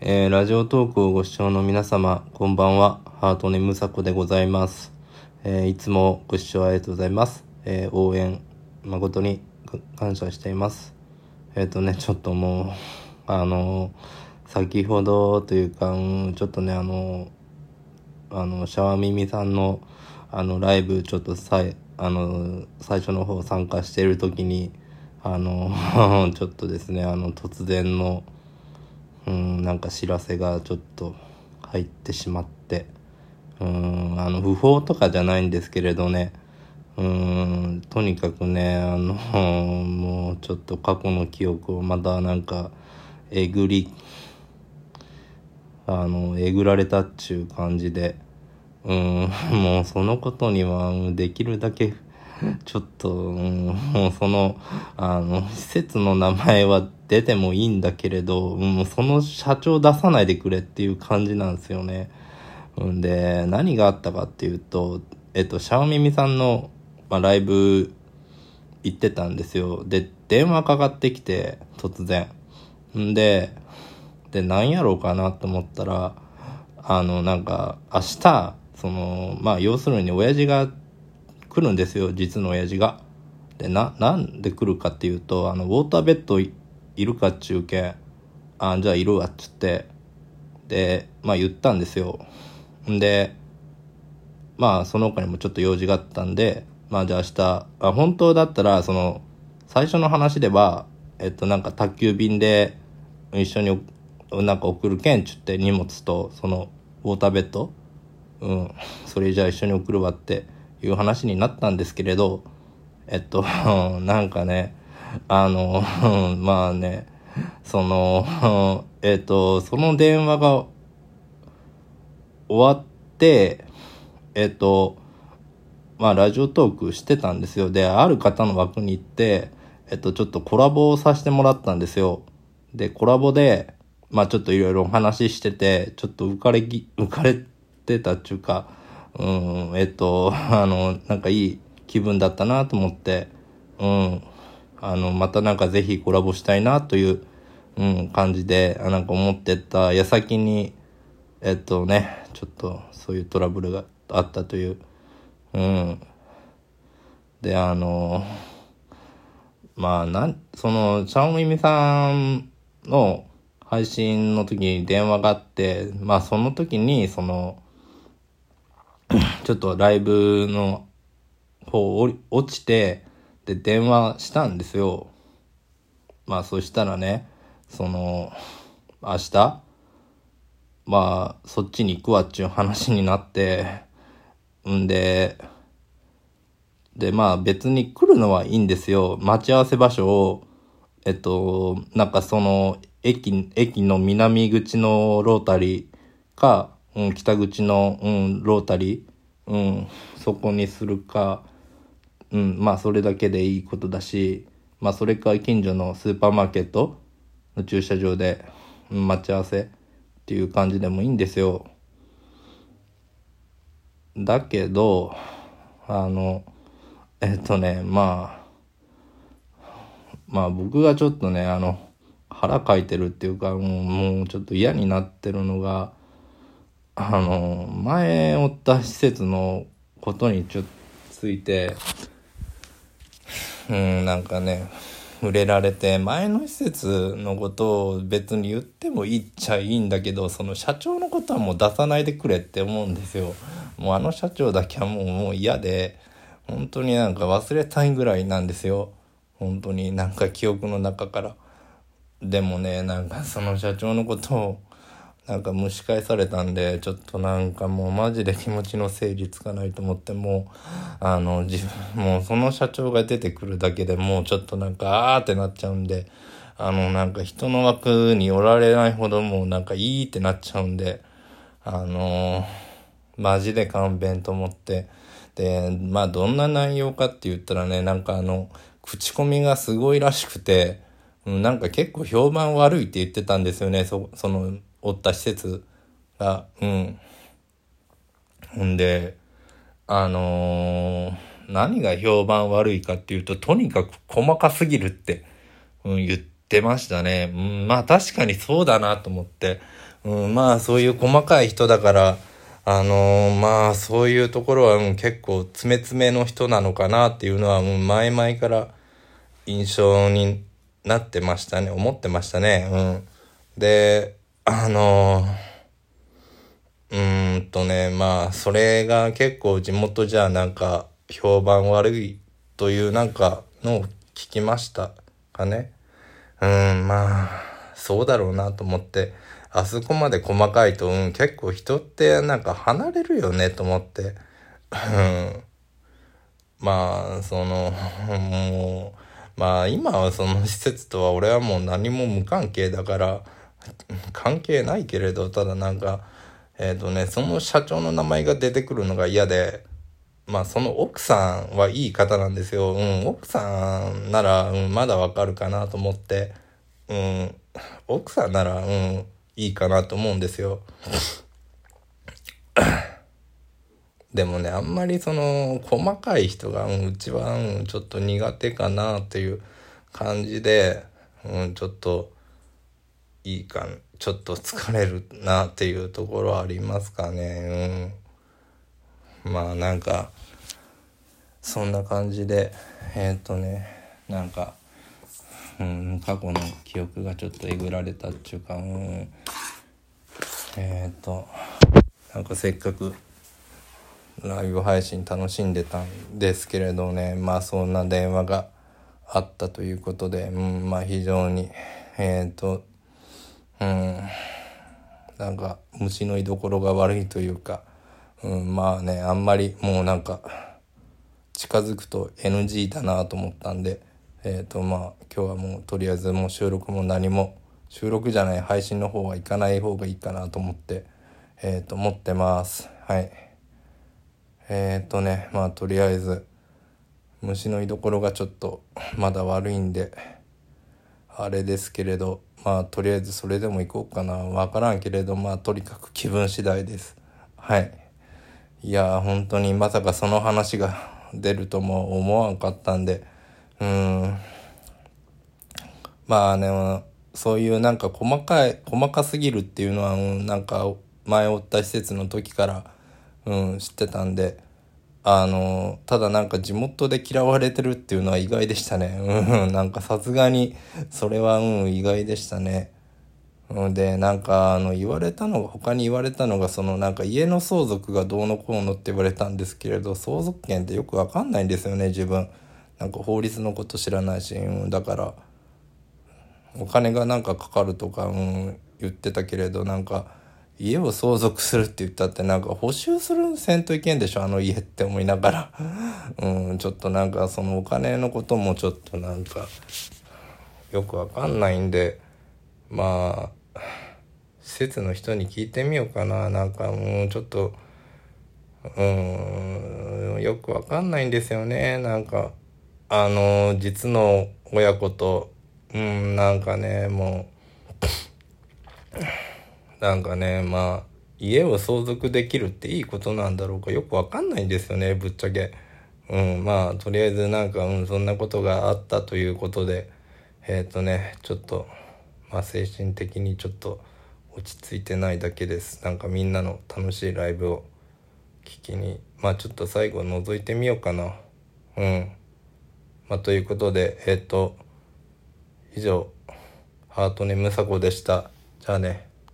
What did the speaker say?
えー、ラジオトークをご視聴の皆様、こんばんは。ハートネムサコでございます。えー、いつもご視聴ありがとうございます。えー、応援、誠に感謝しています。えっ、とね、ちょっともう、あの先ほどというか、ちょっとね、あのあの、シャワミミさんの、あの、ライブ、ちょっとさい、あの、最初の方参加している時に、あの ちょっとですね、あの、突然の、うん、なんか知らせがちょっと入ってしまって、うん、あの、不法とかじゃないんですけれどね、うん、とにかくね、あの、もうちょっと過去の記憶をまだなんか、えぐり、あの、えぐられたっちゅう感じで、うん、もうそのことにはできるだけちょっと、うん、もうその、あの、施設の名前は出てもいいんだけれど、もうその社長出さないでくれっていう感じなんですよね。んで、何があったかっていうと、えっと、シャオミミさんの、まあ、ライブ行ってたんですよ。で、電話かかってきて、突然。んで、で、何やろうかなと思ったら、あの、なんか、明日、その、まあ、要するに親父が来るんですよ、実の親父が。で、な、なんで来るかっていうと、あの、ウォーターベッドいるかっちゅうけん、あ、じゃあいるわっつって、で、まあ言ったんですよ。んで、まあその他にもちょっと用事があったんで、まあじゃあ明日、あ本当だったら、その、最初の話では、えっとなんか宅急便で一緒になんか送るけんちゅって荷物とそのウォーターベッドうんそれじゃあ一緒に送るわっていう話になったんですけれど、えっと、なんかね、あの、まあね、その、えっと、その電話が終わって、えっと、まあ、ラジオトークしてたんですよ。で、ある方の枠に行って、えっと、ちょっとコラボをさせてもらったんですよ。で、コラボで、まあ、ちょっといろいろお話ししてて、ちょっと浮かれぎ、浮かれてたっていうか、うん、えっと、あの、なんかいい気分だったなと思って、うん、あの、またなんかぜひコラボしたいなという、うん、感じで、あなんか思ってた矢先に、えっとね、ちょっとそういうトラブルがあったという、うん。で、あの、まあ、なん、その、チャオミミさんの配信の時に電話があって、まあその時に、その、ちょっとライブの方を落ちて、で、電話したんですよ。まあ、そしたらね、その、明日、まあ、そっちに行くわっちゅう話になって、んで、で、まあ別に来るのはいいんですよ。待ち合わせ場所を、えっと、なんかその、駅、駅の南口のロータリーか、うん、北口の、うん、ロータリー、うん、そこにするか、うん、まあそれだけでいいことだし、まあそれか近所のスーパーマーケットの駐車場で、うん、待ち合わせっていう感じでもいいんですよ。だけど、あの、えっとね、まあ、まあ僕がちょっとね、あの、腹かいてるっていうか、もうもうちょっと嫌になってるのが、あの、前おった施設のことにちょっとついて、うん、なんかね、触れられて、前の施設のことを別に言ってもいっちゃいいんだけど、その社長のことはもう出さないでくれって思うんですよ。もうあの社長だけはもうもう嫌で、本当になんか忘れたいぐらいなんですよ。本当になんか記憶の中から。でもね、なんかその社長のことを、なんか蒸し返されたんで、ちょっとなんかもうマジで気持ちの整理つかないと思って、もう、あの、自分、もうその社長が出てくるだけでもうちょっとなんか、あーってなっちゃうんで、あの、なんか人の枠におられないほどもうなんかいいってなっちゃうんで、あのマジで勘弁と思って、で、まあどんな内容かって言ったらね、なんかあの、口コミがすごいらしくて、なんか結構評判悪いって言ってたんですよね、そその、おった施設が、うん。ほんで、あのー、何が評判悪いかっていうと、とにかく細かすぎるって、うん、言ってましたね。うん、まあ確かにそうだなと思って、うん、まあそういう細かい人だから、あのー、まあそういうところは、うん、結構詰め詰めの人なのかなっていうのは、うん、前々から印象になってましたね。思ってましたね。うん。で、あの、うーんとね、まあそれが結構地元じゃなんか評判悪いというなんかのを聞きましたかね。うん、まあ、そうだろうなと思って。あそこまで細かいと、うん、結構人ってなんか離れるよねと思って。うん。まあ、その、もう、まあ今はその施設とは俺はもう何も無関係だから、関係ないけれど、ただなんか、えっ、ー、とね、その社長の名前が出てくるのが嫌で、まあその奥さんはいい方なんですよ。うん、奥さんなら、うん、まだわかるかなと思って、うん、奥さんなら、うん、いいかなと思うんですよ。でもね、あんまりその、細かい人が、うん、うちは、うん、ちょっと苦手かなっていう感じで、うん、ちょっと、いいか、ちょっと疲れるなっていうところありますかね。うん。まあなんか、そんな感じで、えー、っとね、なんか、うん、過去の記憶がちょっとえぐられたっていうか、うん、えっ、となんかせっかくライブ配信楽しんでたんですけれどねまあそんな電話があったということで、うん、まあ非常にえっ、とうん。なんか虫の居所が悪いというか、うん、まあねあんまりもうなんか近づくと NG だなと思ったんでえっ、ー、とまあ今日はもうとりあえずもう収録も何も収録じゃない配信の方は行かない方がいいかなと思ってえっ、ー、と思ってます。はい。えっ、ー、とねまあとりあえず虫の居所がちょっとまだ悪いんであれですけれどまあとりあえずそれでも行こうかな。わからんけれどまあとにかく気分次第です。はい。いや本当にまさかその話が出るとも思わんかったんで。うん。まあね、そういうなんか細かい、細かすぎるっていうのは、うん、なんか前おった施設の時から、うん、知ってたんで、あの、ただなんか地元で嫌われてるっていうのは意外でしたね。うん、なんかさすがに、それはうん、意外でしたね。うん、で、なんか、あの、言われたのが、他に言われたのが、そのなんか家の相続がどうのこうのって言われたんですけれど、相続権ってよくわかんないんですよね、自分。なんか法律のこと知らないし、うん、だからお金がなんかかかるとか、うん、言ってたけれどなんか家を相続するって言ったってなんか補修するせんといけんでしょあの家って思いながら、うん、ちょっとなんかそのお金のこともちょっとなんかよくわかんないんで。まあ施設の人に聞いてみようかな。なんかもうちょっとうんよくわかんないんですよね。なんかあの、実の親子と、うん、なんかね、もう、なんかね、まあ、家を相続できるっていいことなんだろうかよくわかんないんですよね、ぶっちゃけ。うん、まあ、とりあえずなんか、うん、そんなことがあったということで、えっ、ー、とね、ちょっと、まあ、精神的にちょっと落ち着いてないだけです。なんかみんなの楽しいライブを聞きに、まあちょっと最後覗いてみようかな。うん。まあ、ということで、えっ、ー、と、以上、ハートネムサコでした。じゃあね。